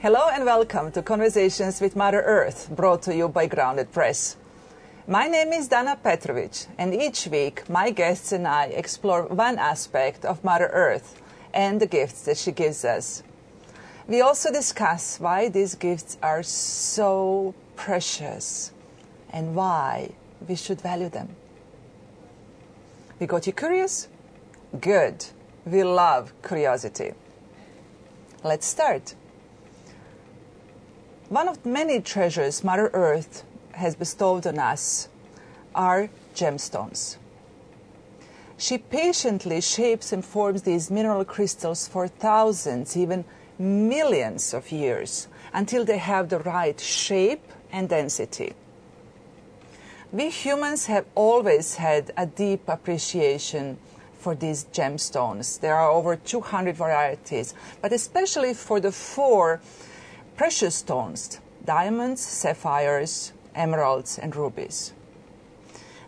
Hello and welcome to Conversations with Mother Earth, brought to you by Grounded Press. My name is Dana Petrovic, and each week my guests and I explore one aspect of Mother Earth and the gifts that she gives us. We also discuss why these gifts are so precious and why we should value them. We got you curious? Good. We love curiosity. Let's start. One of many treasures Mother Earth has bestowed on us are gemstones. She patiently shapes and forms these mineral crystals for thousands, even millions of years until they have the right shape and density. We humans have always had a deep appreciation for these gemstones. There are over 200 varieties, but especially for the four precious stones diamonds, sapphires, emeralds, and rubies.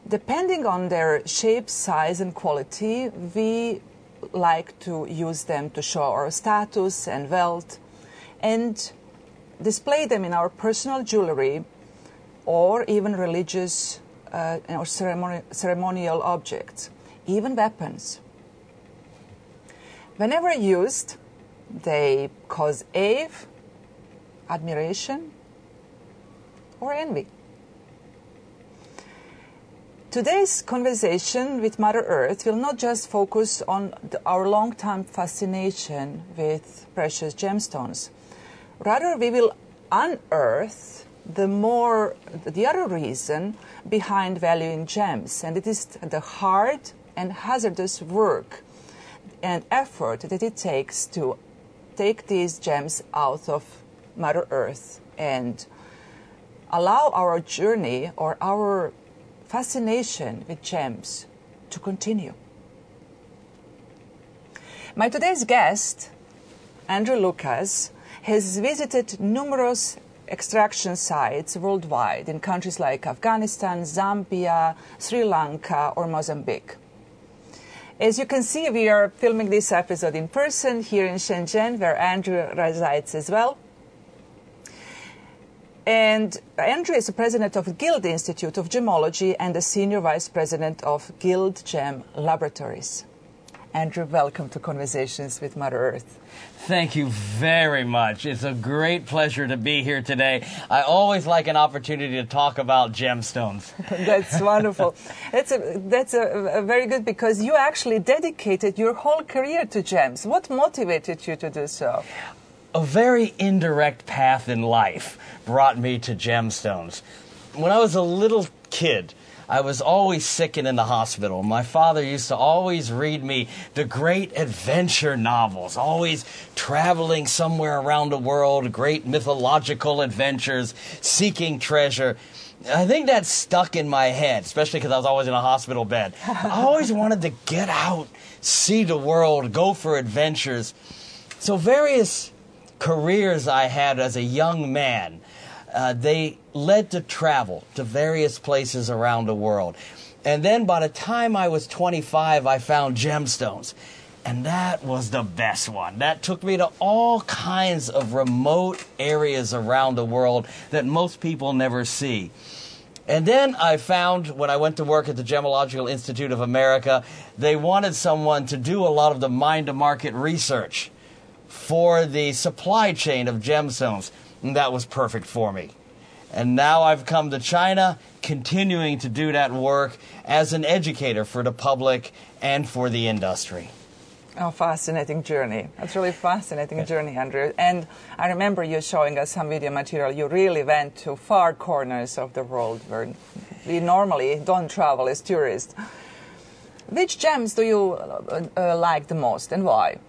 Depending on their shape, size, and quality, we like to use them to show our status and wealth and display them in our personal jewelry or even religious uh, or ceremoni- ceremonial objects, even weapons. Whenever used, they cause awe, admiration, or envy. Today's conversation with Mother Earth will not just focus on the, our long-time fascination with precious gemstones. Rather, we will unearth the more the other reason behind valuing gems, and it is the hard and hazardous work and effort that it takes to take these gems out of Mother Earth and allow our journey or our fascination with gems to continue. My today's guest, Andrew Lucas, has visited numerous extraction sites worldwide in countries like Afghanistan, Zambia, Sri Lanka, or Mozambique. As you can see, we are filming this episode in person here in Shenzhen, where Andrew resides as well. And Andrew is the president of Guild Institute of Gemology and the senior vice president of Guild Gem Laboratories. Andrew, welcome to Conversations with Mother Earth. Thank you very much. It's a great pleasure to be here today. I always like an opportunity to talk about gemstones. that's wonderful. That's a, that's a, a very good because you actually dedicated your whole career to gems. What motivated you to do so? A very indirect path in life brought me to gemstones. When I was a little kid, I was always sick and in the hospital. My father used to always read me the great adventure novels, always traveling somewhere around the world, great mythological adventures, seeking treasure. I think that stuck in my head, especially because I was always in a hospital bed. I always wanted to get out, see the world, go for adventures. So, various careers I had as a young man uh, they led to travel to various places around the world. And then by the time I was 25, I found gemstones. And that was the best one. That took me to all kinds of remote areas around the world that most people never see. And then I found when I went to work at the Gemological Institute of America, they wanted someone to do a lot of the mine to market research for the supply chain of gemstones. And that was perfect for me. And now I've come to China, continuing to do that work as an educator for the public and for the industry. Oh, fascinating journey. That's really fascinating journey, Andrew. And I remember you showing us some video material. You really went to far corners of the world where we normally don't travel as tourists. Which gems do you uh, uh, like the most and why?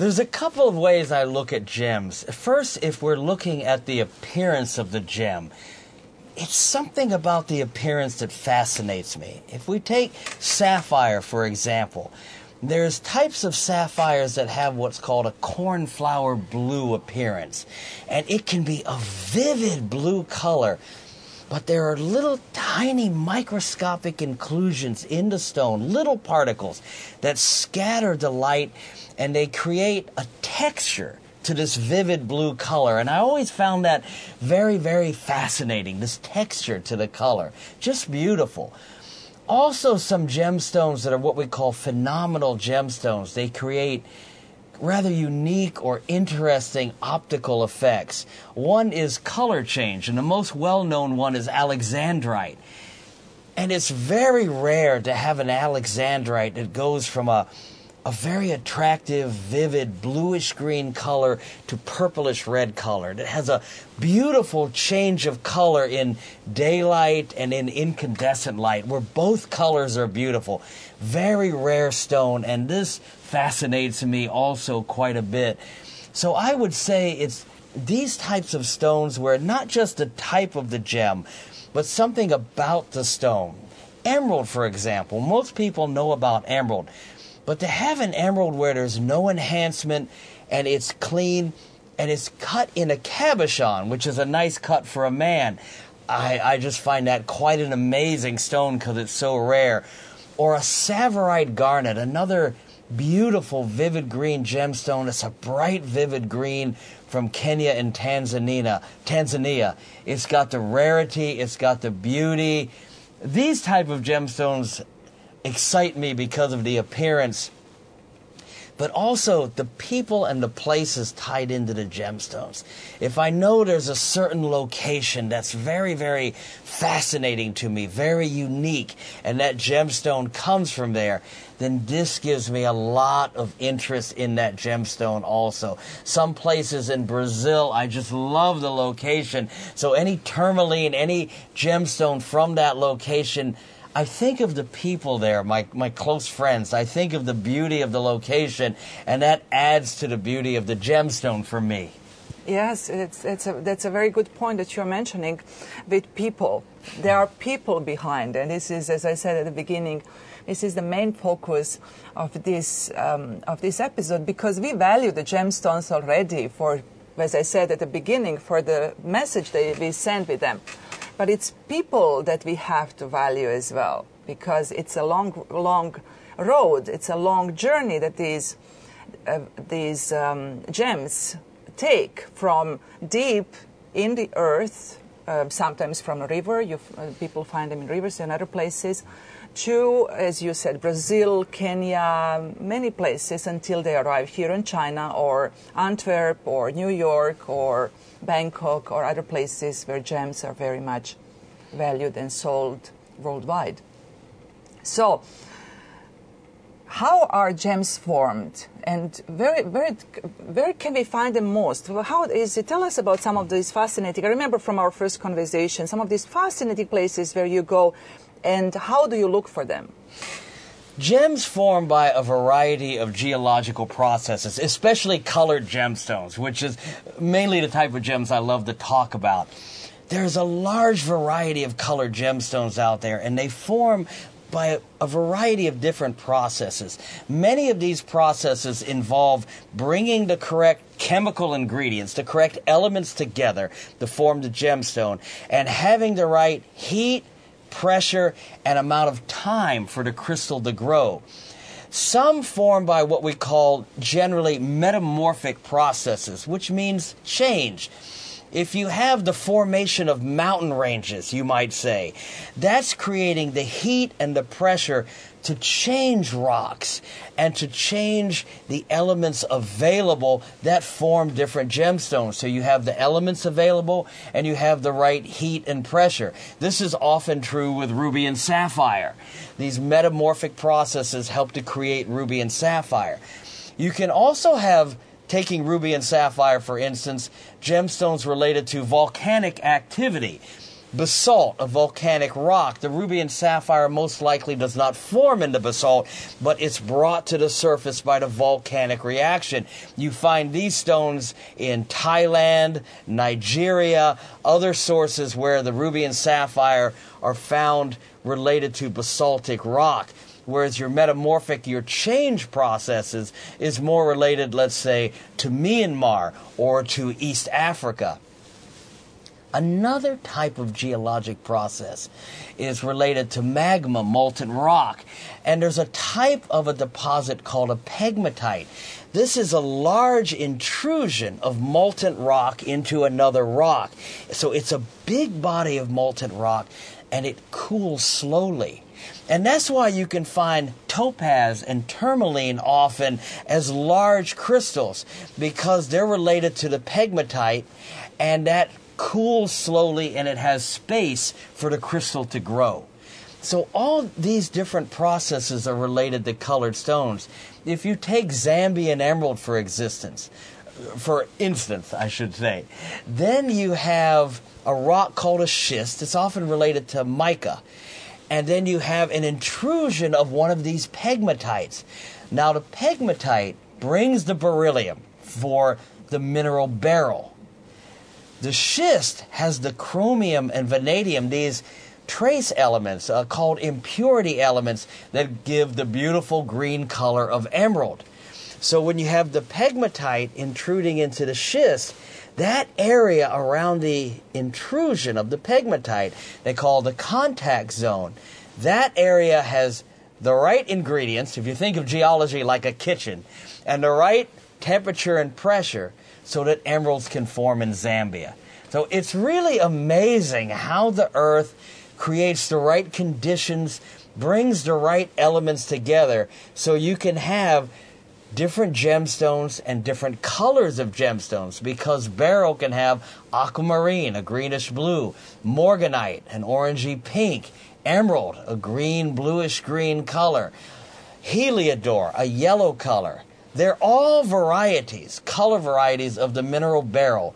There's a couple of ways I look at gems. First, if we're looking at the appearance of the gem, it's something about the appearance that fascinates me. If we take sapphire, for example, there's types of sapphires that have what's called a cornflower blue appearance, and it can be a vivid blue color but there are little tiny microscopic inclusions in the stone, little particles that scatter the light and they create a texture to this vivid blue color. And I always found that very, very fascinating, this texture to the color. Just beautiful. Also, some gemstones that are what we call phenomenal gemstones. They create rather unique or interesting optical effects. One is color change, and the most well known one is alexandrite. And it's very rare to have an alexandrite that goes from a a very attractive, vivid bluish green color to purplish red color. It has a beautiful change of color in daylight and in incandescent light, where both colors are beautiful. Very rare stone, and this fascinates me also quite a bit. So I would say it's these types of stones where not just the type of the gem, but something about the stone. Emerald, for example, most people know about emerald, but to have an emerald where there's no enhancement and it's clean and it's cut in a cabochon, which is a nice cut for a man, I, I just find that quite an amazing stone because it's so rare. Or a Tsavorite garnet, another beautiful, vivid green gemstone. It's a bright, vivid green from Kenya and Tanzania. Tanzania. It's got the rarity. It's got the beauty. These type of gemstones excite me because of the appearance but also the people and the places tied into the gemstones. If I know there's a certain location that's very, very fascinating to me, very unique, and that gemstone comes from there, then this gives me a lot of interest in that gemstone also. Some places in Brazil, I just love the location. So any tourmaline, any gemstone from that location, I think of the people there, my, my close friends. I think of the beauty of the location, and that adds to the beauty of the gemstone for me. Yes, it's, it's a, that's a very good point that you're mentioning with people. There are people behind, and this is, as I said at the beginning, this is the main focus of this, um, of this episode because we value the gemstones already for, as I said at the beginning, for the message that we send with them. But it's people that we have to value as well because it's a long, long road. It's a long journey that these uh, these um, gems take from deep in the earth, uh, sometimes from a river. You, uh, people find them in rivers and other places. To, as you said, Brazil, Kenya, many places until they arrive here in China or Antwerp or New York or Bangkok or other places where gems are very much valued and sold worldwide. So, how are gems formed? And where, where, where can we find them most? How is it? Tell us about some of these fascinating i remember from our first conversation some of these fascinating places where you go and how do you look for them Gems form by a variety of geological processes, especially colored gemstones, which is mainly the type of gems I love to talk about. There's a large variety of colored gemstones out there, and they form by a variety of different processes. Many of these processes involve bringing the correct chemical ingredients, the correct elements together to form the gemstone, and having the right heat, pressure, and amount of time for the crystal to grow. Some form by what we call generally metamorphic processes, which means change. If you have the formation of mountain ranges, you might say, that's creating the heat and the pressure to change rocks and to change the elements available that form different gemstones. So you have the elements available and you have the right heat and pressure. This is often true with ruby and sapphire. These metamorphic processes help to create ruby and sapphire. You can also have taking ruby and sapphire, for instance, gemstones related to volcanic activity basalt, a volcanic rock. The ruby and sapphire most likely does not form into basalt, but it's brought to the surface by the volcanic reaction. You find these stones in Thailand, Nigeria, other sources where the ruby and sapphire are found related to basaltic rock. Whereas your metamorphic, your change processes is more related, let's say, to Myanmar or to East Africa. Another type of geologic process is related to magma, molten rock. And there's a type of a deposit called a pegmatite. This is a large intrusion of molten rock into another rock. So it's a big body of molten rock and it cools slowly. And that's why you can find topaz and tourmaline often as large crystals because they're related to the pegmatite and that cools slowly and it has space for the crystal to grow. So all these different processes are related to colored stones. If you take Zambian emerald for existence, for instance, I should say, then you have a rock called a schist. It's often related to mica. And then you have an intrusion of one of these pegmatites. Now the pegmatite brings the beryllium for the mineral beryl. The schist has the chromium and vanadium, these trace elements uh, called impurity elements that give the beautiful green color of emerald. So when you have the pegmatite intruding into the schist, that area around the intrusion of the pegmatite, they call the contact zone, that area has the right ingredients, if you think of geology like a kitchen, and the right temperature and pressure so that emeralds can form in Zambia. So it's really amazing how the earth creates the right conditions, brings the right elements together so you can have different gemstones and different colors of gemstones because beryl can have aquamarine, a greenish blue, morganite, an orangey pink, emerald, a green, bluish green color, heliodor, a yellow color. They're all varieties, color varieties of the mineral beryl,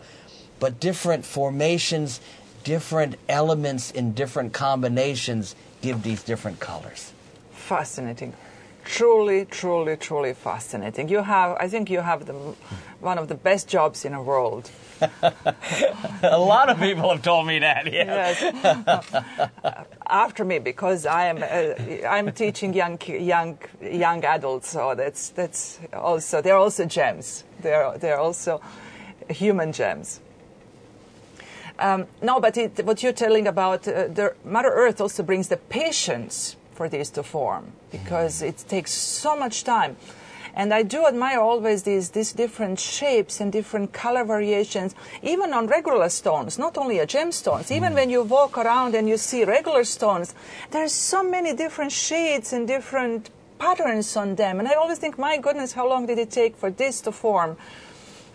but different formations, different elements in different combinations give these different colors. Fascinating. Truly, truly, truly fascinating. You have, I think you have the, one of the best jobs in the world. A lot of people have told me that. Yeah. Yes. After me, because I am, uh, I'm teaching young, young, young adults, so that's that's also they're also gems. They're they're also human gems. Um, no, but it, what you're telling about uh, the Mother Earth also brings the patience for these to form because it takes so much time. And I do admire always these, these different shapes and different color variations, even on regular stones, not only a gemstones. Even when you walk around and you see regular stones, there's so many different shades and different patterns on them. And I always think, my goodness, how long did it take for this to form?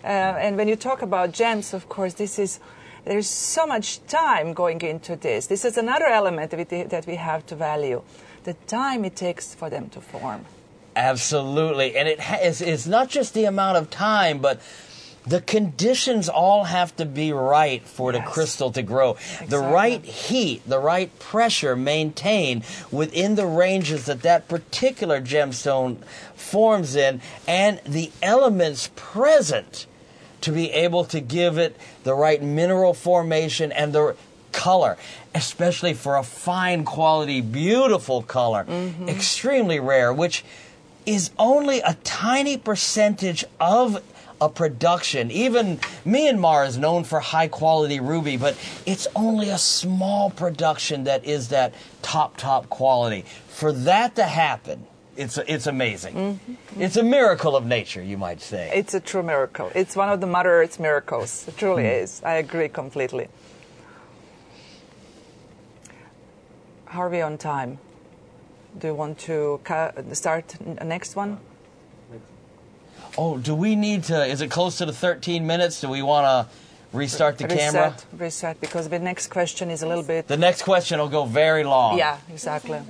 Uh, and when you talk about gems, of course, this is there's so much time going into this. This is another element that we, that we have to value the time it takes for them to form. Absolutely. And it has, it's not just the amount of time, but the conditions all have to be right for Yes. the crystal to grow. The right heat, the right pressure maintained within the ranges that that particular gemstone forms in, and the elements present to be able to give it the right mineral formation and the color, especially for a fine quality, beautiful color, mm-hmm. extremely rare, which is only a tiny percentage of a production. Even Myanmar is known for high quality ruby, but it's only a small production that is that top, top quality. For that to happen, it's, it's amazing. Mm-hmm. It's a miracle of nature, you might say. It's a true miracle. It's one of the Mother Earth's miracles. It truly mm. is. I agree completely. How are we on time? Do you want to start next one? Oh, do we need to? Is it close to the 13 minutes? Do we want to restart the reset, camera? Reset, because the next question is a little bit. The next question will go very long. Yeah, exactly.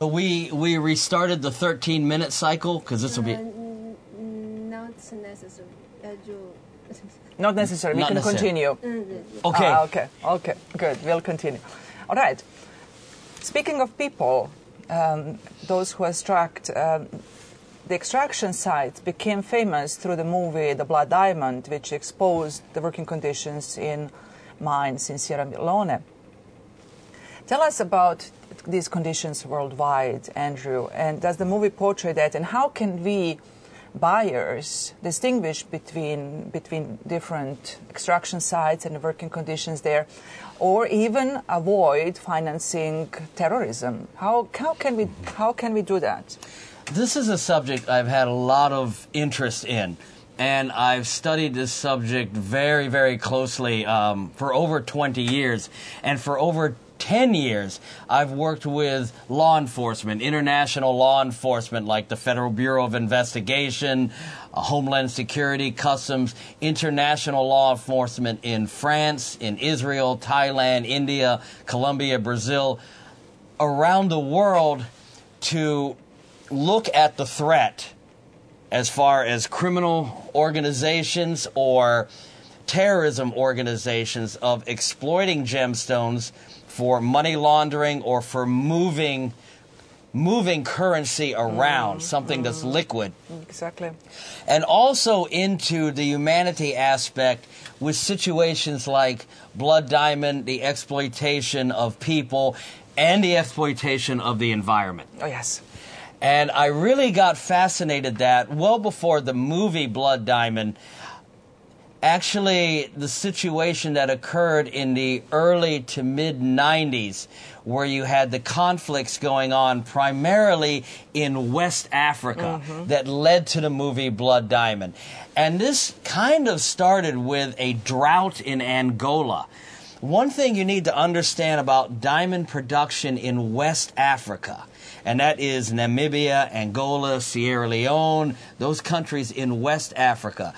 We we restarted the 13 minute cycle because this will be. Uh, not necessary. Uh, not necessarily. Not we can continue. Mm, okay. Ah, okay. Okay. Good. We'll continue. All right. Speaking of people, um, those who extract, um, the extraction site became famous through the movie The Blood Diamond, which exposed the working conditions in mines in Sierra Leone. Tell us about these conditions worldwide, Andrew, and does the movie portray that, and how can we buyers distinguish between between different extraction sites and the working conditions there, or even avoid financing terrorism? How how can we how can we do that? This is a subject I've had a lot of interest in, and I've studied this subject very, very closely um, for over 20 years. And for over 10 years, I've worked with law enforcement, international law enforcement like the Federal Bureau of Investigation, uh, Homeland Security, Customs, international law enforcement in France, in Israel, Thailand, India, Colombia, Brazil, around the world to look at the threat as far as criminal organizations or terrorism organizations of exploiting gemstones for money laundering or for moving moving currency around mm-hmm. something that's mm-hmm. liquid Exactly. and also into the humanity aspect with situations like blood diamond the exploitation of people and the exploitation of the environment Oh yes. and I really got fascinated that well before the movie Blood Diamond, actually the situation that occurred in the early to mid 90s, where you had the conflicts going on primarily in West Africa mm-hmm. that led to the movie Blood Diamond. And this kind of started with a drought in Angola. One thing you need to understand about diamond production in West Africa, and that is Namibia, Angola, Sierra Leone, those countries in West Africa.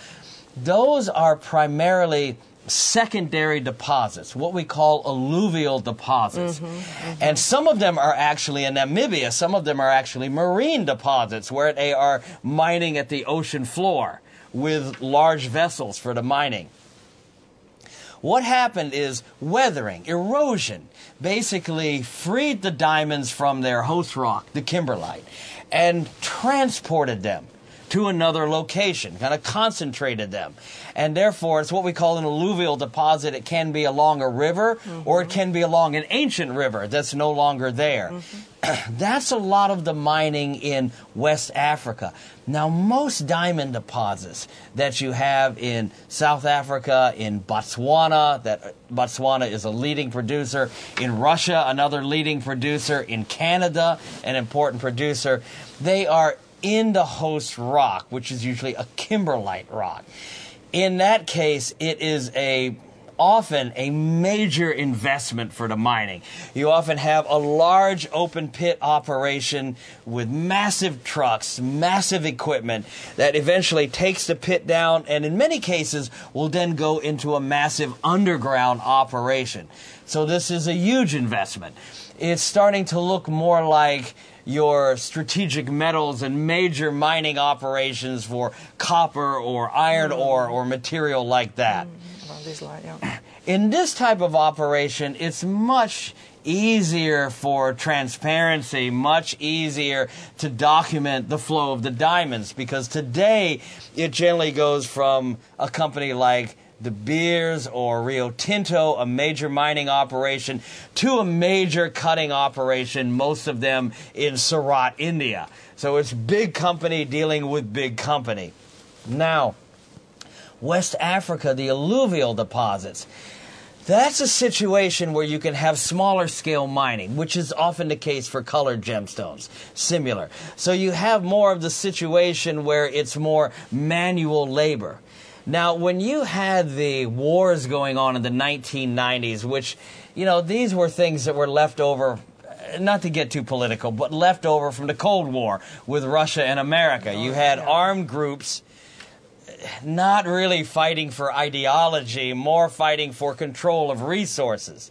Those are primarily secondary deposits, what we call alluvial deposits. Mm-hmm, mm-hmm. And some of them are actually in Namibia, some of them are actually marine deposits where they are mining at the ocean floor with large vessels for the mining. What happened is weathering, erosion, basically freed the diamonds from their host rock, the kimberlite, and transported them to another location, kind of concentrated them. And therefore, it's what we call an alluvial deposit. It can be along a river mm-hmm. or it can be along an ancient river that's no longer there. Mm-hmm. that's a lot of the mining in West Africa. Now, most diamond deposits that you have in South Africa, in Botswana, that uh, Botswana is a leading producer, in Russia, another leading producer, in Canada, an important producer, they are in the host rock, which is usually a kimberlite rock. In that case, it is a often a major investment for the mining. You often have a large open pit operation with massive trucks, massive equipment that eventually takes the pit down and in many cases will then go into a massive underground operation. So this is a huge investment. It's starting to look more like your strategic metals and major mining operations for copper or iron ore or material like that. This line, yeah. In this type of operation, it's much easier for transparency, much easier to document the flow of the diamonds because today it generally goes from a company like De Beers or Rio Tinto, a major mining operation, to a major cutting operation, most of them in Surat, India. So it's big company dealing with big company. Now, West Africa, the alluvial deposits. That's a situation where you can have smaller scale mining, which is often the case for colored gemstones, similar. So you have more of the situation where it's more manual labor. Now, when you had the wars going on in the 1990s, which, you know, these were things that were left over uh, not to get too political, but left over from the Cold War with Russia and America. Oh, you had armed groups not really fighting for ideology, more fighting for control of resources.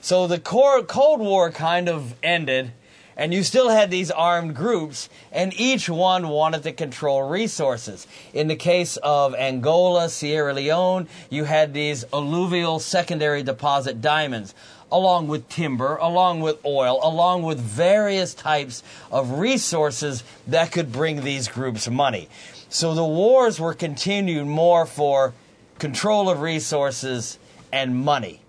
So the Cold War kind of ended, and you still had these armed groups, and each one wanted to control resources. In the case of Angola, Sierra Leone, you had these alluvial secondary deposit diamonds. Along with timber, along with oil, along with various types of resources that could bring these groups money. So the wars were continued more for control of resources and money.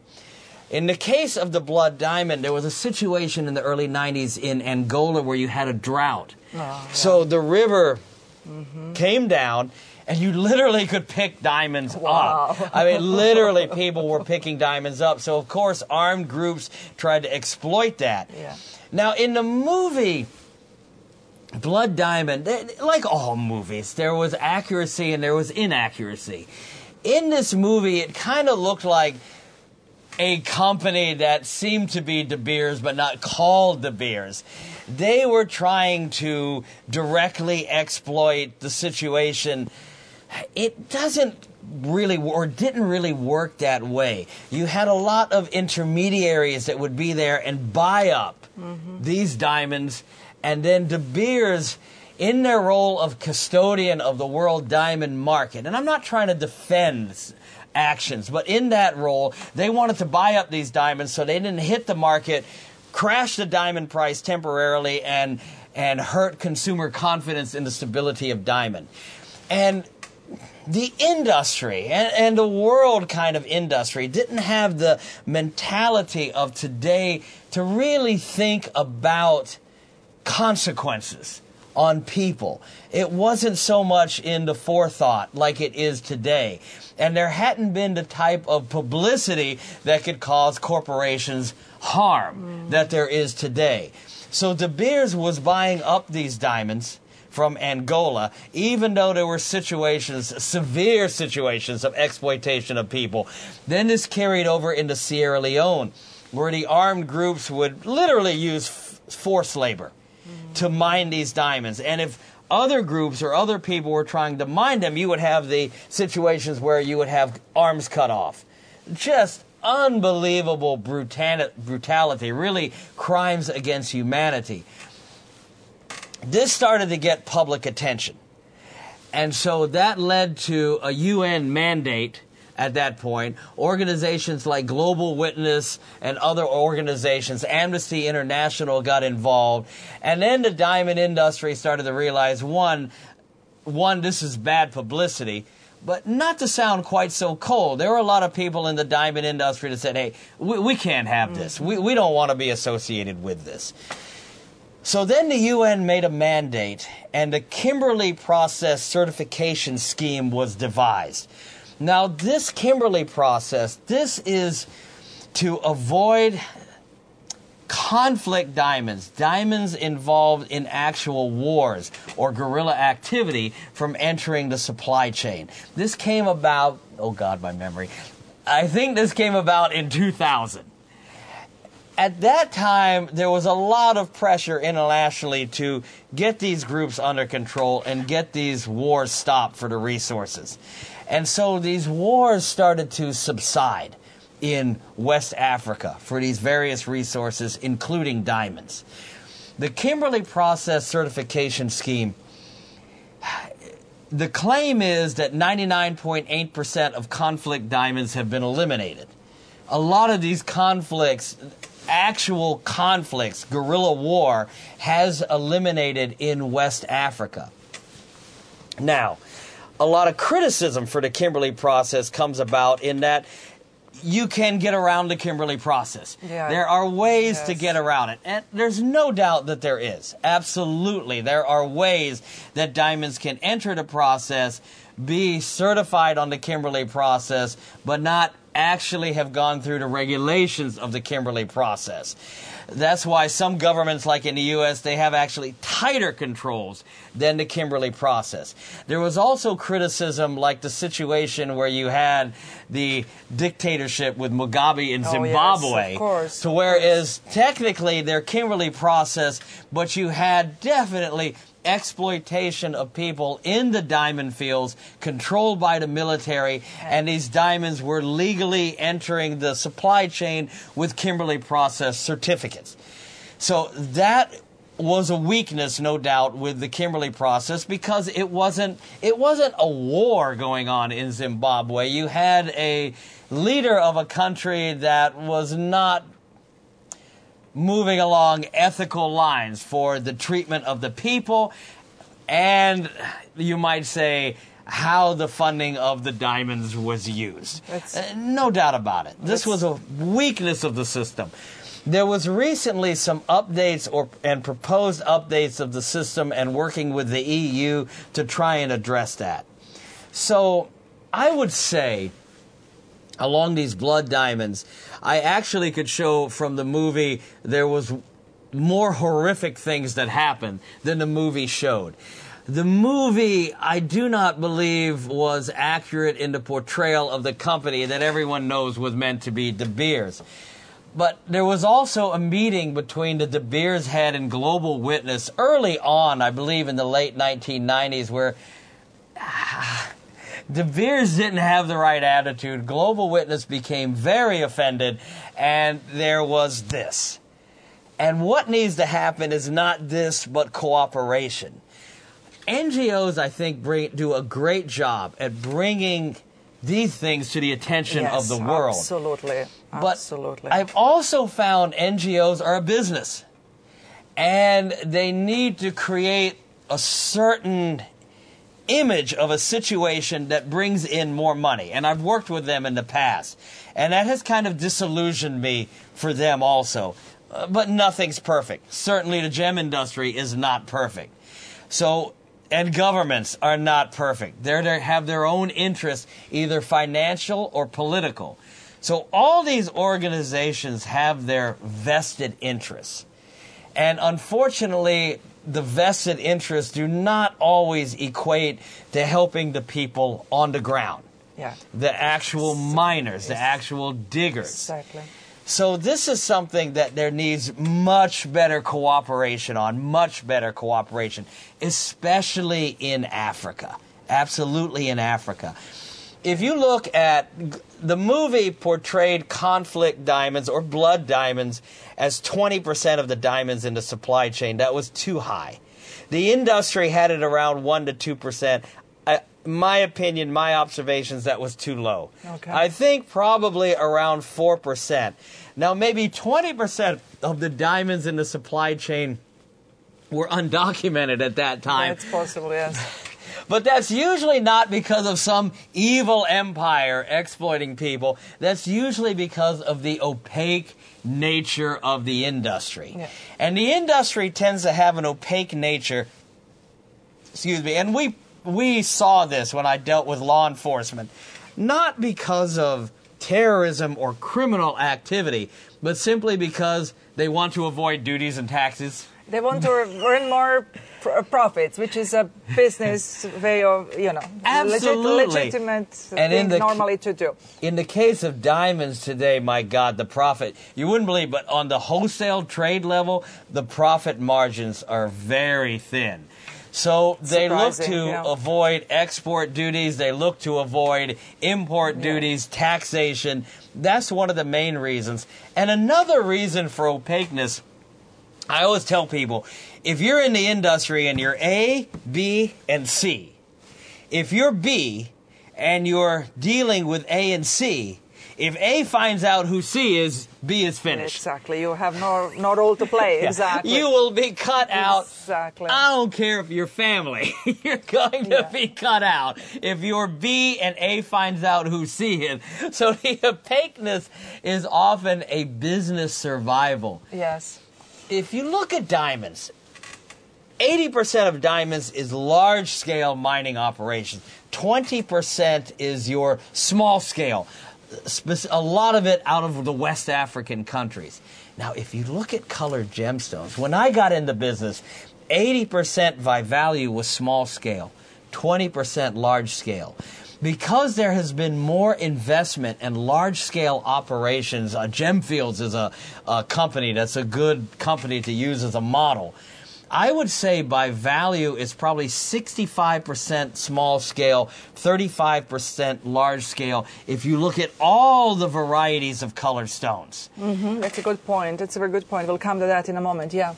In the case of the Blood Diamond, there was a situation in the early 90s in Angola where you had a drought. Oh, so the river came down, and you literally could pick diamonds Wow. up. I mean, literally, people were picking diamonds up. So, of course, armed groups tried to exploit that. Yeah. Now, in the movie, Blood Diamond, like all movies, there was accuracy and there was inaccuracy. In this movie, it kind of looked like a company that seemed to be De Beers but not called De Beers. They were trying to directly exploit the situation. It doesn't really or didn't really work that way. You had a lot of intermediaries that would be there and buy up mm-hmm. these diamonds and then De Beers in their role of custodian of the world diamond market. And I'm not trying to defend actions, but in that role, they wanted to buy up these diamonds so they didn't hit the market, crash the diamond price temporarily, and and hurt consumer confidence in the stability of diamond. And the industry and, and the world kind of industry didn't have the mentality of today to really think about consequences on people. It wasn't so much in the forethought like it is today. And there hadn't been the type of publicity that could cause corporations harm mm. that there is today. So De Beers was buying up these diamonds from Angola, even though there were situations, severe situations of exploitation of people. Then this carried over into Sierra Leone, where the armed groups would literally use f- forced labor to mine these diamonds. And if other groups or other people were trying to mine them, you would have the situations where you would have arms cut off. Just unbelievable brutality, really crimes against humanity this started to get public attention. And so that led to a UN mandate at that point. Organizations like Global Witness and other organizations, Amnesty International got involved. And then the diamond industry started to realize one, one, this is bad publicity. But not to sound quite so cold, there were a lot of people in the diamond industry that said, hey, we, we can't have mm. this. We, we don't want to be associated with this. So then the UN made a mandate, and the Kimberley Process Certification Scheme was devised. Now, this Kimberley process, this is to avoid conflict diamonds, diamonds involved in actual wars or guerrilla activity from entering the supply chain. This came about, oh God, my memory. I think this came about in 2000 at that time, there was a lot of pressure internationally to get these groups under control and get these wars stopped for the resources. And so these wars started to subside in West Africa for these various resources, including diamonds. The Kimberley Process Certification Scheme the claim is that 99.8% of conflict diamonds have been eliminated. A lot of these conflicts, actual conflicts, guerrilla war, has eliminated in West Africa. Now, a lot of criticism for the Kimberley process comes about in that you can get around the Kimberley process. Yeah. There are ways to get around it. And there's no doubt that there is. Absolutely. There are ways that diamonds can enter the process, be certified on the Kimberley process, but not actually have gone through the regulations of the Kimberley process. That's why some governments, like in the U.S., they have actually tighter controls than the Kimberley process. There was also criticism, like the situation where you had the dictatorship with Mugabe in Zimbabwe, Oh, yes, course, to of whereas technically their Kimberley process, but you had definitely exploitation of people in the diamond fields controlled by the military and these diamonds were legally entering the supply chain with Kimberley process certificates. So that was a weakness, no doubt, with the Kimberley process because it wasn't it wasn't a war going on in Zimbabwe. You had a leader of a country that was not moving along ethical lines for the treatment of the people and you might say how the funding of the diamonds was used. Uh, no doubt about it. This was a weakness of the system. There was recently some updates or and proposed updates of the system and working with the EU to try and address that. So I would say along these blood diamonds, I actually could show from the movie there was more horrific things that happened than the movie showed. The movie, I do not believe, was accurate in the portrayal of the company that everyone knows was meant to be De Beers. But there was also a meeting between the De Beers head and Global Witness early on, I believe in the late 1990s, where De Beers didn't have the right attitude. Global Witness became very offended, and there was this. And what needs to happen is not this, but cooperation. NGOs, I think, bring, do a great job at bringing these things to the attention yes, of the world. Absolutely. But absolutely. I've also found NGOs are a business. And they need to create a certain image of a situation that brings in more money. And I've worked with them in the past. And that has kind of disillusioned me for them also. Uh, but nothing's perfect. Certainly the gem industry is not perfect. So, and governments are not perfect. They're, they have their own interests, either financial or political. So all these organizations have their vested interests. And unfortunately, the vested interests do not always equate to helping the people on the ground. yeah. The actual miners, the actual diggers. Exactly. So this is something that there needs much better cooperation on, much better cooperation, especially in Africa. Absolutely in Africa. If you look at the movie portrayed conflict diamonds or blood diamonds as 20% of the diamonds in the supply chain, that was too high. The industry had it around 1 to 2%. My opinion, my observations, that was too low. Okay. I think probably around 4%. Now, maybe 20% of the diamonds in the supply chain were undocumented at that time. It's possible, yes. But that's usually not because of some evil empire exploiting people. That's usually because of the opaque nature of the industry. Yeah. And the industry tends to have an opaque nature. Excuse me. And we we saw this when I dealt with law enforcement, not because of terrorism or criminal activity, but simply because they want to avoid duties and taxes. They want to earn more pr- profits, which is a business way of, you know, legit- Absolutely. legitimate And in the- normally to do. In the case of diamonds today, my God, the profit, you wouldn't believe, but on the wholesale trade level, the profit margins are very thin. So they look to yeah. avoid export duties, they look to avoid import duties, taxation. That's one of the main reasons. And another reason for opaqueness, I always tell people if you're in the industry and you're A, B, and C, if you're B and you're dealing with A and C, if A finds out who C is, B is finished. Exactly. You have no, no role to play. Yeah. Exactly. You will be cut out. Exactly. I don't care if you're family. you're going to Yeah. be cut out if your B and A finds out who C is. So the opaqueness is often a business survival. Yes. If you look at diamonds, 80% of diamonds is large scale mining operations. 20% is your small scale. A lot of it out of the West African countries. Now, if you look at colored gemstones, when I got into business, 80% by value was small scale, 20% large scale. Because there has been more investment in large scale operations, uh, Gemfields is a, a company that's a good company to use as a model. I would say by value it's probably 65% small scale, 35% large scale if you look at all the varieties of colored stones. Mm, That's a good point. That's a very good point. We'll come to that in a moment. Yeah.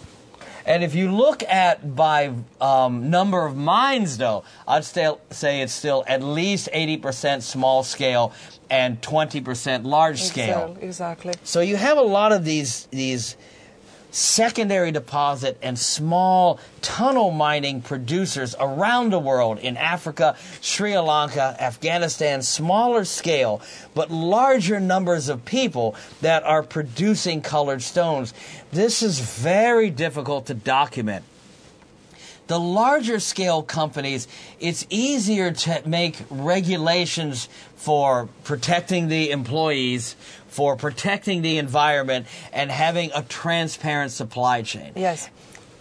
And if you look at by um, number of mines, though, I'd still say it's still at least 80% small scale and 20% large scale. Exactly. exactly. So you have a lot of these these secondary deposit and small tunnel mining producers around the world in Africa, Sri Lanka, Afghanistan, smaller scale, but larger numbers of people that are producing colored stones. This is very difficult to document. The larger scale companies, it's easier to make regulations for protecting the employees, for protecting the environment, and having a transparent supply chain Yes.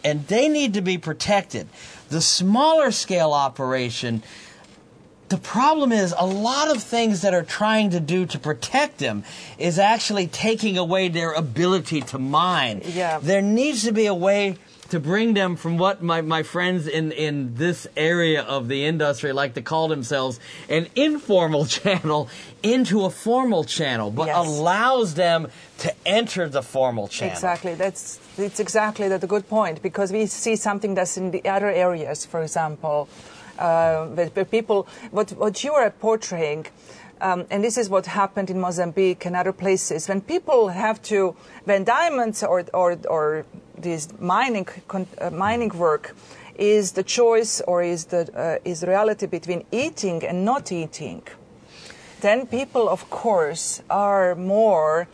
and they need to be protected. The smaller scale operation, the problem is a lot of things that are trying to do to protect them is actually taking away their ability to mine. Yeah. There needs to be a way to bring them from what my, my friends in, in this area of the industry like to call themselves an informal channel into a formal channel, but Yes. allows them to enter the formal channel. Exactly. That's it's exactly that a good point because we see something that's in the other areas, for example, uh, where, where people what what you are portraying. Um, and this is what happened in Mozambique and other places. When people have to, when diamonds or or, or this mining uh, mining work is the choice or is the uh, is the reality between eating and not eating, then people, of course, are more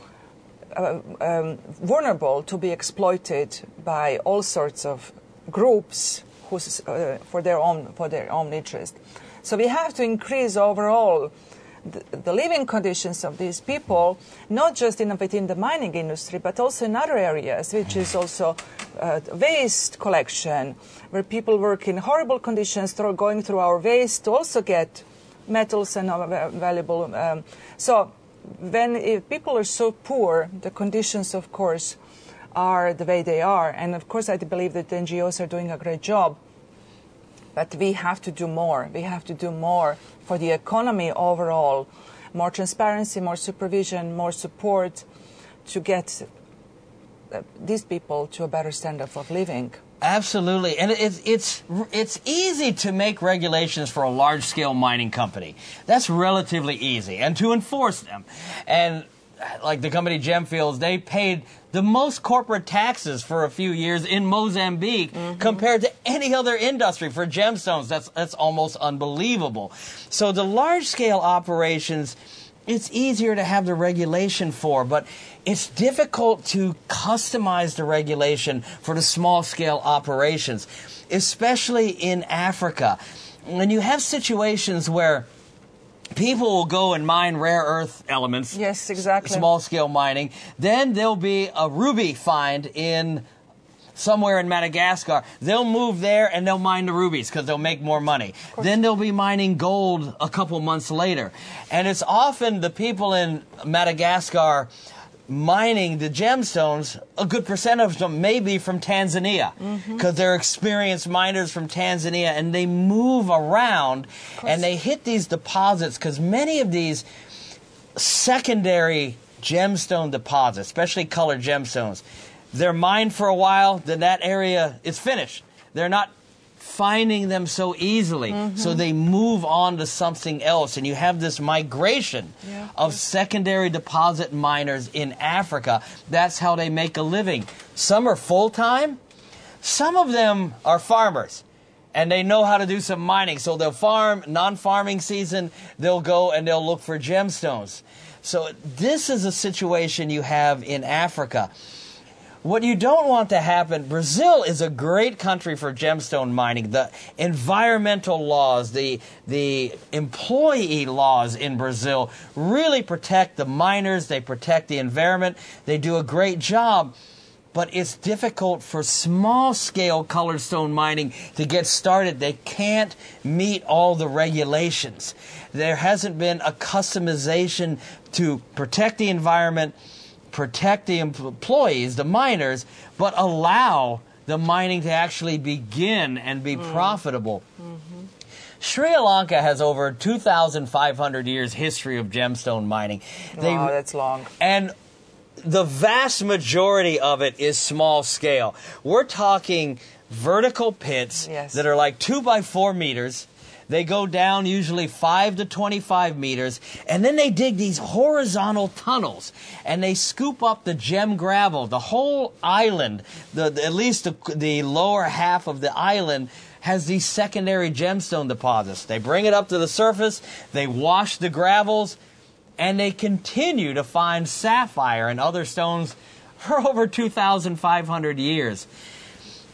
um, vulnerable to be exploited by all sorts of groups uh, for their own for their own interest. So we have to increase overall the, living conditions of these people, not just in within the mining industry, but also in other areas, which is also uh, waste collection, where people work in horrible conditions, through going through our waste to also get metals and valuable. Um, so when if people are so poor, the conditions, of course, are the way they are. And of course, I believe that NGOs are doing a great job. But we have to do more. We have to do more for the economy overall. More transparency, more supervision, more support to get uh, these people to a better standard of living. Absolutely, and it's it's it's easy to make regulations for a large scale mining company. That's relatively easy, and to enforce them. And like the company Gemfields, they paid the most corporate taxes for a few years in Mozambique mm-hmm. compared to any other industry for gemstones. That's that's almost unbelievable. So the large scale operations it's easier to have the regulation for, but it's difficult to customize the regulation for the small scale operations, especially in Africa. When you have situations where people will go and mine rare earth elements, Yes, exactly. small scale mining, then there'll be a ruby find in somewhere in Madagascar. They'll move there and they'll mine the rubies because they'll make more money. Then they'll be mining gold a couple months later. And it's often the people in Madagascar mining the gemstones, a good percent of them may be from Tanzania. Mm-hmm. Because they're experienced miners from Tanzania and they move around and they hit these deposits because many of these secondary gemstone deposits, especially colored gemstones, they're mined for a while, then that area is finished. They're not finding them so easily, so mm-hmm. they move on to something else, and you have this migration Yeah. of secondary deposit miners in Africa. That's how they make a living. Some are full time, some of them are farmers and they know how to do some mining. So they'll farm, non farming season, they'll go and they'll look for gemstones. So this is a situation you have in Africa. What you don't want to happen, Brazil is a great country for gemstone mining. The environmental laws, the, the employee laws in Brazil really protect the miners, they protect the environment, they do a great job but it's difficult for small scale colored stone mining to get started. They can't meet all the regulations. There hasn't been a customization to protect the environment, protect the employees, the miners, but allow the mining to actually begin and be mm. profitable. Mm-hmm. Sri Lanka has over 2,500 years history of gemstone mining. They- wow, that's long. and the vast majority of it is small scale. We're talking vertical pits Yes. that are like two by four meters. They go down usually 5 to 25 meters, and then they dig these horizontal tunnels, and they scoop up the gem gravel, the whole island, the, the- at least the, the lower half of the island has these secondary gemstone deposits. They bring it up to the surface, they wash the gravels, and they continue to find sapphire and other stones for over 2,500 years.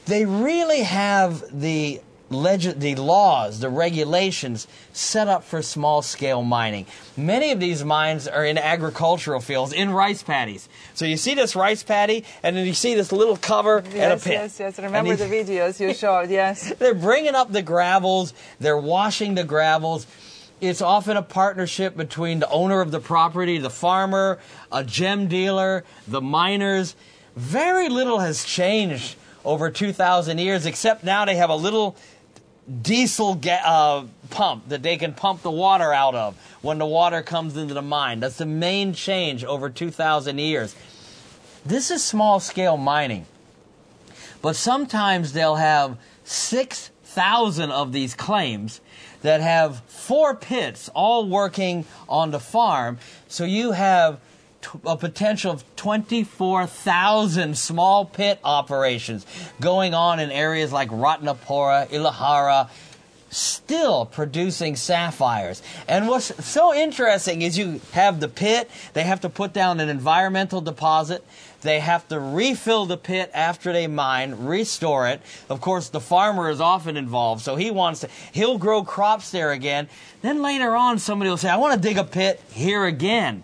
They really have the leg- the laws, the regulations set up for small scale mining. Many of these mines are in agricultural fields, in rice paddies. So you see this rice paddy, and then you see this little cover and a Yes, pit. yes, yes. Remember the videos you showed, yes. they're bringing up the gravels, they're washing the gravels. It's often a partnership between the owner of the property, the farmer, a gem dealer, the miners. Very little has changed over 2,000 years, except now they have a little diesel uh, pump that they can pump the water out of when the water comes into the mine. That's the main change over 2,000 years. This is small scale mining. But sometimes they'll have 6,000 of these claims that have four pits all working on the farm. So you have a potential of 24,000 small pit operations going on in areas like Ratnapura, Elahera, still producing sapphires. And what's so interesting is you have the pit, they have to put down an environmental deposit, they have to refill the pit after they mine, restore it. Of course, the farmer is often involved, so he wants to, he'll grow crops there again. Then later on, somebody will say, I want to dig a pit here again.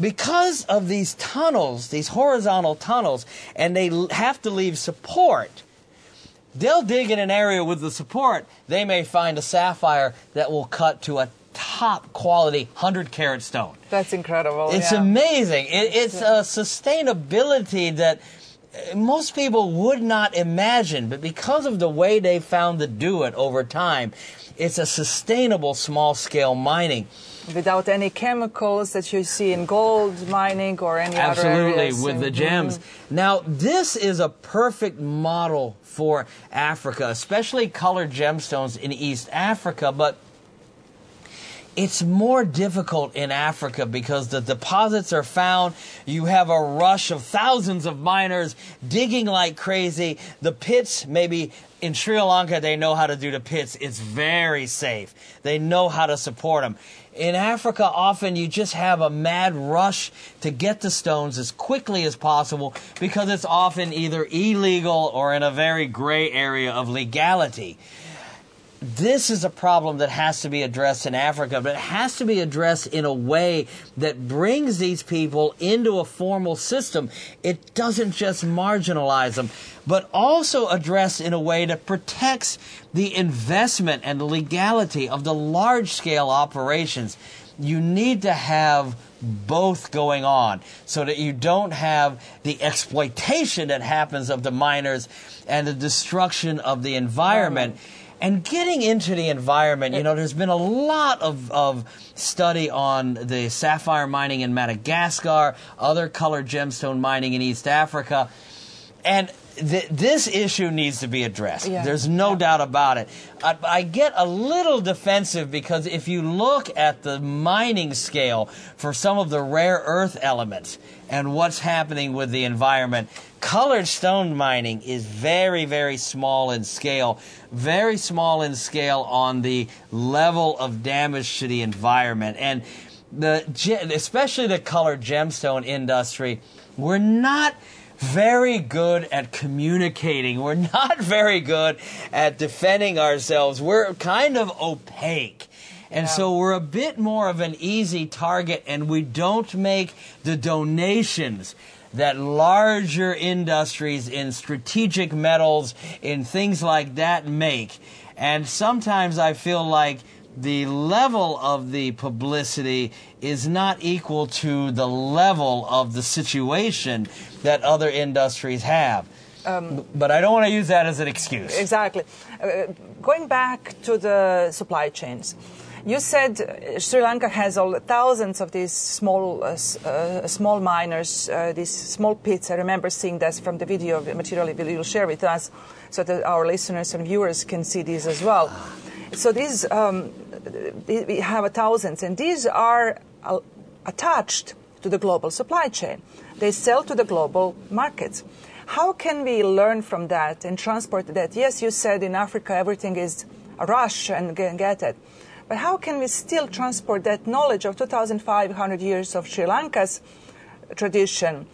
Because of these tunnels, these horizontal tunnels, and they have to leave support, they'll dig in an area with the support. They may find a sapphire that will cut to a top quality 100 carat stone. That's incredible. It's yeah. amazing. It, it's a sustainability that uh, most people would not imagine, but because of the way they found to do it over time, it's a sustainable small scale mining. Without any chemicals that you see in gold mining or any other Absolutely, areas. with the gems. Mm-hmm. Now, this is a perfect model for Africa, especially colored gemstones in East Africa, but it's more difficult in Africa because the deposits are found. You have a rush of thousands of miners digging like crazy. The pits, maybe in Sri Lanka, they know how to do the pits. It's very safe. They know how to support them. In Africa, often you just have a mad rush to get the stones as quickly as possible because it's often either illegal or in a very gray area of legality this is a problem that has to be addressed in Africa, but it has to be addressed in a way that brings these people into a formal system. It doesn't just marginalize them, but also addressed in a way that protects the investment and the legality of the large scale operations. You need to have both going on so that you don't have the exploitation that happens of the miners and the destruction of the environment. And getting into the environment, you know, there's been a lot of, of study on the sapphire mining in Madagascar, other colored gemstone mining in East Africa. And th- this issue needs to be addressed. Yeah. There's no doubt about it. I, I get a little defensive because if you look at the mining scale for some of the rare earth elements and what's happening with the environment, colored stone mining is very, very small in scale, very small in scale on the level of damage to the environment. And the especially the colored gemstone industry, we're not very good at communicating. We're not very good at defending ourselves. We're kind of opaque. And so we're a bit more of an easy target, and we don't make the donations that larger industries in strategic metals, in things like that, make. And sometimes I feel like the level of the publicity is not equal to the level of the situation that other industries have. but I don't want to use that as an excuse. Exactly. Uh, going back to the supply chains, you said uh, Sri Lanka has all, thousands of these small, uh, uh, small miners, uh, these small pits. I remember seeing this from the video material you will share with us, so that our listeners and viewers can see these as well. So these um, we have thousands, and these are attached to the global supply chain. They sell to the global markets. How can we learn from that and transport that? Yes, you said in Africa everything is a rush and get it. But how can we still transport that knowledge of 2,500 years of Sri Lanka's tradition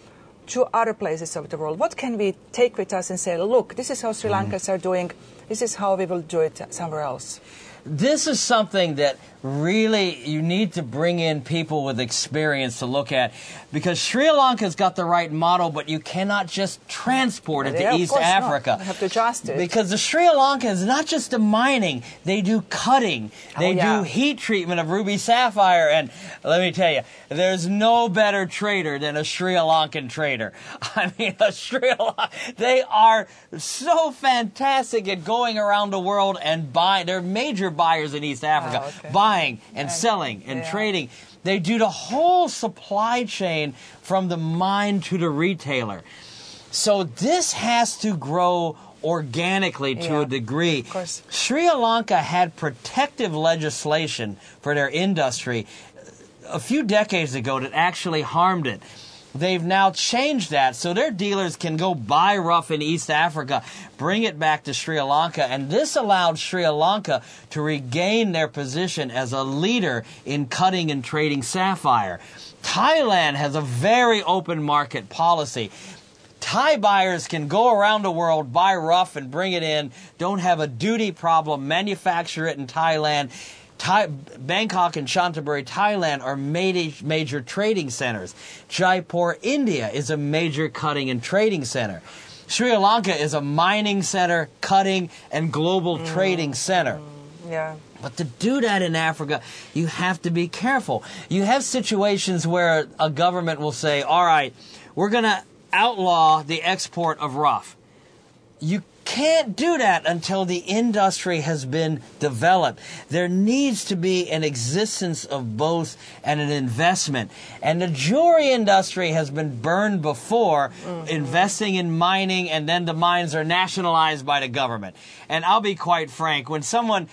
to other places of the world? What can we take with us and say, look, this is how Sri mm-hmm. Lankans are doing, this is how we will do it somewhere else? this is something that really you need to bring in people with experience to look at because Sri Lanka's got the right model, but you cannot just transport it Yeah, to East not. Africa. You have to adjust it. Because the Sri Lanka is not just the mining, they do cutting, oh, they Oh, yeah. do heat treatment of ruby sapphire, and let me tell you, there's no better trader than a Sri Lankan trader. I mean, a Sri Lanka, they are so fantastic at going around the world and buying. They're major buyers in East Africa, Oh, okay. Buying and selling and Yeah. trading. They do the whole supply chain from the mine to the retailer. So this has to grow organically to Yeah, a degree. of course. Sri Lanka had protective legislation for their industry a few decades ago that actually harmed it. They've now changed that so their dealers can go buy rough in East Africa, bring it back to Sri Lanka, and this allowed Sri Lanka to regain their position as a leader in cutting and trading sapphire. Thailand has a very open market policy. Thai buyers can go around the world, buy rough and bring it in, don't have a duty problem, manufacture it in Thailand. Thai, Bangkok and Chantaburi, Thailand are major, major trading centers. Jaipur, India is a major cutting and trading center. Sri Lanka is a mining center, cutting, and global mm. trading center. Mm, yeah. But to do that in Africa, you have to be careful. You have situations where a government will say, all right, we're going to outlaw the export of rough. You can't do that until the industry has been developed. There needs to be an existence of both and an investment. And the jewelry industry has been burned before, mm-hmm. investing in mining, and then the mines are nationalized by the government. And I'll be quite frank, when someone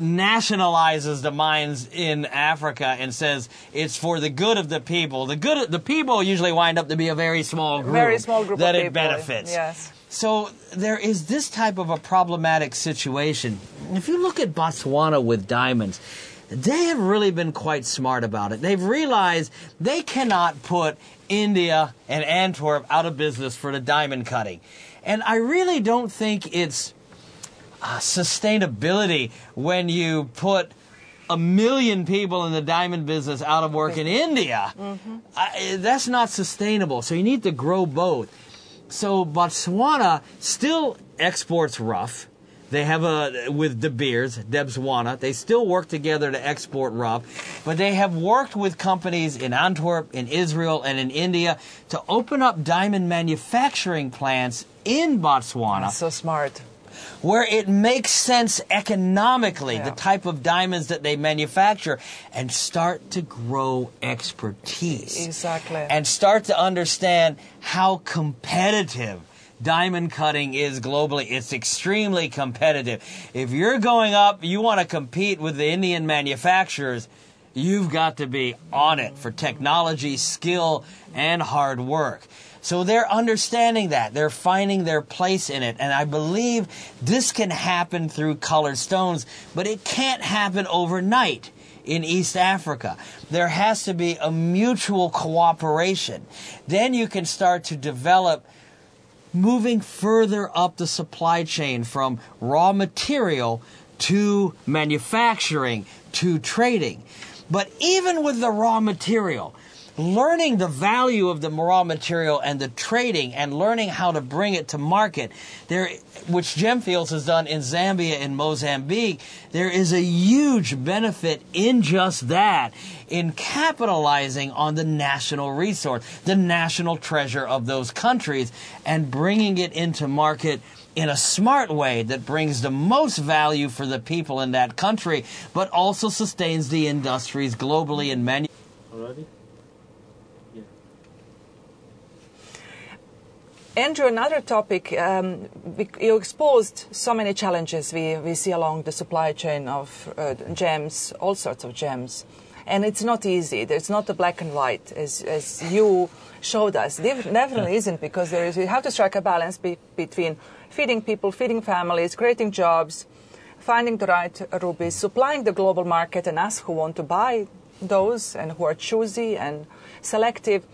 nationalizes the mines in Africa and says it's for the good of the people. The good the people usually wind up to be a very small group, Very small group that it people. benefits. Yes. So there is this type of a problematic situation. If you look at Botswana with diamonds, they have really been quite smart about it. They've realized they cannot put India and Antwerp out of business for the diamond cutting. And I really don't think it's uh, sustainability when you put a million people in the diamond business out of work in India. I, that's not sustainable. So you need to grow both. So Botswana still exports rough. They have a with De Beers, Debswana. They still work together to export rough, but they have worked with companies in Antwerp, in Israel, and in India to open up diamond manufacturing plants in Botswana So smart. Where it makes sense economically, Yeah. the type of diamonds that they manufacture, and start to grow expertise. Exactly. And start to understand how competitive diamond cutting is globally. It's extremely competitive. If you're going up, you want to compete with the Indian manufacturers, you've got to be on it for technology, skill, and hard work. So they're understanding that. They're finding their place in it. And I believe this can happen through colored stones, but it can't happen overnight in East Africa. There has to be a mutual cooperation. Then you can start to develop moving further up the supply chain from raw material to manufacturing to trading. But even with the raw material, learning the value of the raw material and the trading and learning how to bring it to market, there, which Gemfields has done in Zambia and Mozambique, there is a huge benefit in just that, in capitalizing on the national resource, the national treasure of those countries, and bringing it into market in a smart way that brings the most value for the people in that country, but also sustains the industries globally and many. Already? Andrew, another topic, um, you exposed so many challenges we, we see along the supply chain of uh, gems, all sorts of gems. And it's not easy. It's not a black and white, as, as you showed us. It definitely isn't, because there is, you have to strike a balance be, between feeding people, feeding families, creating jobs, finding the right rubies, supplying the global market, and us who want to buy those and who are choosy and selective.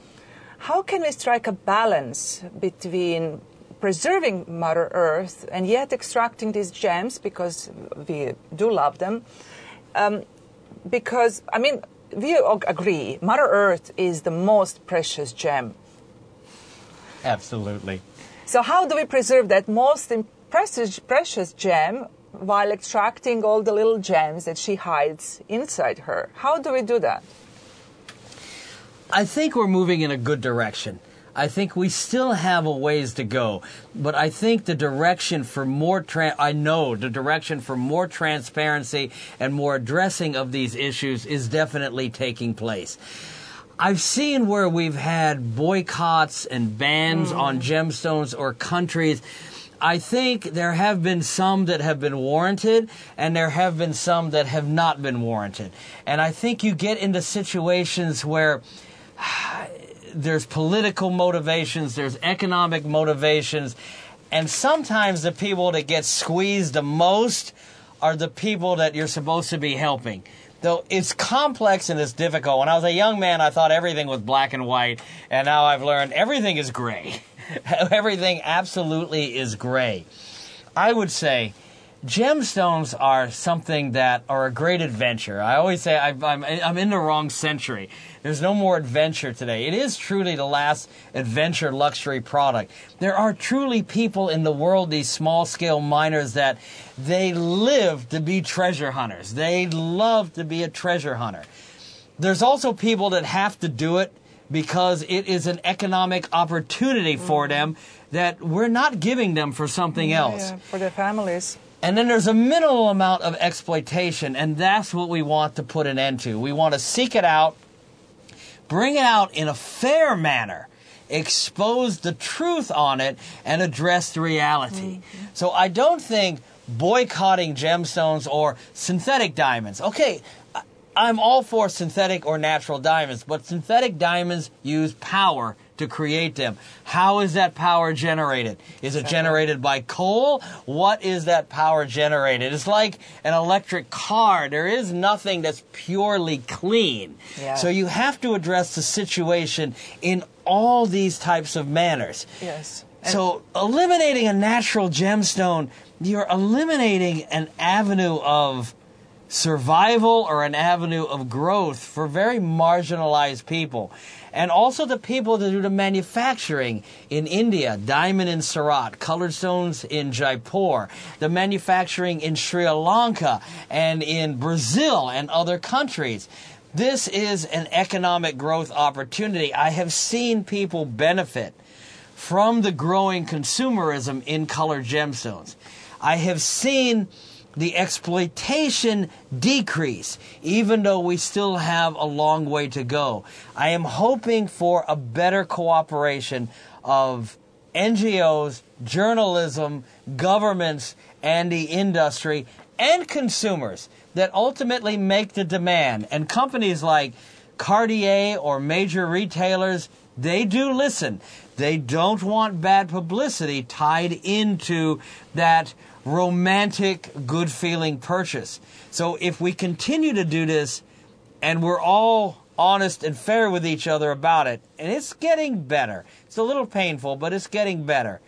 How can we strike a balance between preserving Mother Earth and yet extracting these gems because we do love them? Um, because, I mean, we agree, Mother Earth is the most precious gem. Absolutely. So, how do we preserve that most precious, precious gem while extracting all the little gems that she hides inside her? How do we do that? I think we're moving in a good direction. I think we still have a ways to go, but I think the direction for more tra- I know the direction for more transparency and more addressing of these issues is definitely taking place. I've seen where we've had boycotts and bans mm. on gemstones or countries. I think there have been some that have been warranted, and there have been some that have not been warranted. And I think you get into situations where there's political motivations, there's economic motivations, and sometimes the people that get squeezed the most are the people that you're supposed to be helping. Though it's complex and it's difficult. When I was a young man, I thought everything was black and white, and now I've learned everything is gray. everything absolutely is gray. I would say gemstones are something that are a great adventure. I always say I, I'm, I'm in the wrong century. There's no more adventure today. It is truly the last adventure luxury product. There are truly people in the world, these small scale miners, that they live to be treasure hunters. They love to be a treasure hunter. There's also people that have to do it because it is an economic opportunity for mm-hmm. them that we're not giving them for something else. Yeah, for their families. And then there's a minimal amount of exploitation, and that's what we want to put an end to. We want to seek it out, bring it out in a fair manner, expose the truth on it, and address the reality. Mm-hmm. So I don't think boycotting gemstones or synthetic diamonds. Okay, I'm all for synthetic or natural diamonds, but synthetic diamonds use power to create them. How is that power generated? Is it generated by coal? What is that power generated? It's like an electric car. There is nothing that's purely clean. Yeah. So you have to address the situation in all these types of manners. Yes. So eliminating a natural gemstone, you're eliminating an avenue of survival or an avenue of growth for very marginalized people. And also the people that do the manufacturing in India, diamond in Surat, colored stones in Jaipur, the manufacturing in Sri Lanka and in Brazil and other countries. This is an economic growth opportunity. I have seen people benefit from the growing consumerism in colored gemstones. I have seen the exploitation decrease, even though we still have a long way to go. I am hoping for a better cooperation of NGOs, journalism, governments, and the industry and consumers that ultimately make the demand. And companies like Cartier or major retailers, they do listen. They don't want bad publicity tied into that romantic, good feeling purchase. So if we continue to do this and we're all honest and fair with each other about it, and it's getting better. It's a little painful, but it's getting better.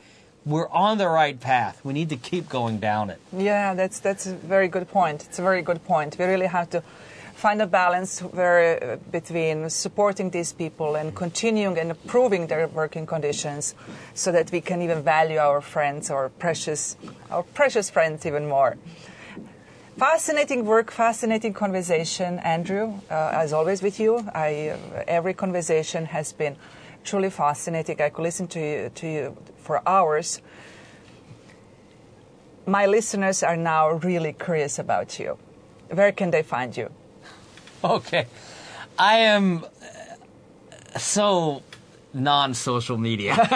We're on the right path. We need to keep going down it. Yeah, that's that's a very good point. It's a very good point. We really have to find a balance where, uh, between supporting these people and continuing and improving their working conditions, so that we can even value our friends, our precious, our precious friends, even more. Fascinating work, fascinating conversation, Andrew. Uh, as always with you, I, uh, every conversation has been truly fascinating. I could listen to you, to you for hours. My listeners are now really curious about you. Where can they find you? Okay. I am uh, so non-social media.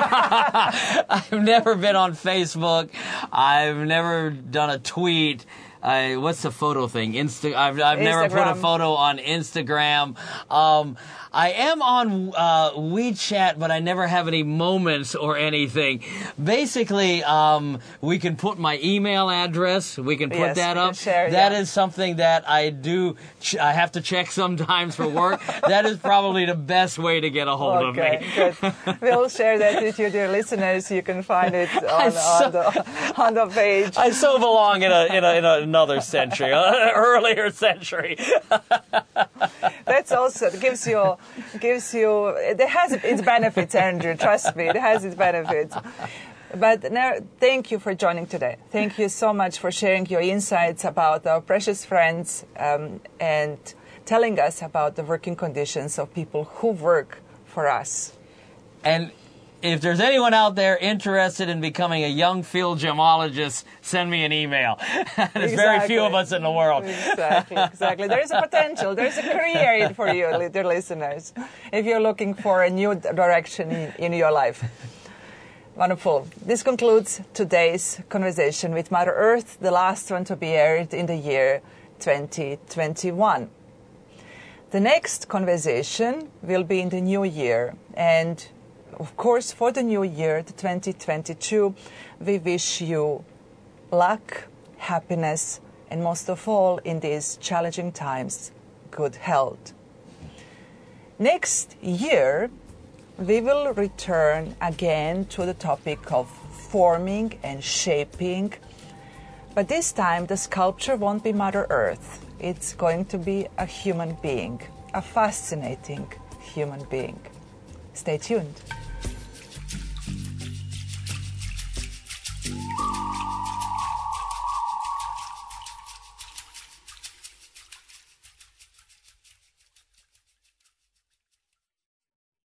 I've never been on Facebook. I've never done a tweet. I, what's the photo thing? Insta. I've, I've never put a photo on Instagram. Um, I am on uh, WeChat, but I never have any moments or anything. Basically, um, we can put my email address. We can put Yes, that up. share, That yeah. is something that I do. Ch- I have to check sometimes for work. that is probably the best way to get a hold of Okay, me. good. We'll share that with you, dear listeners. You can find it on, so- on, the, on the page. I so belong in a in, a, in another century, an earlier century. That's also it gives you gives you it has its benefits, Andrew. Trust me, it has its benefits. But now, thank you for joining today. Thank you so much for sharing your insights about our precious friends um, and telling us about the working conditions of people who work for us. And if there's anyone out there interested in becoming a young field gemologist, send me an email. there's very few of us in the world. Exactly, exactly. There is a potential. There is a career for you, dear listeners, if you're looking for a new direction in, in your life. Wonderful. This concludes today's conversation with Mother Earth, the last one to be aired in the year 2021. The next conversation will be in the new year. And of course, for the new year, the 2022, we wish you luck, happiness, and most of all, in these challenging times, good health. Next year, we will return again to the topic of forming and shaping. But this time, the sculpture won't be Mother Earth. It's going to be a human being, a fascinating human being. Stay tuned.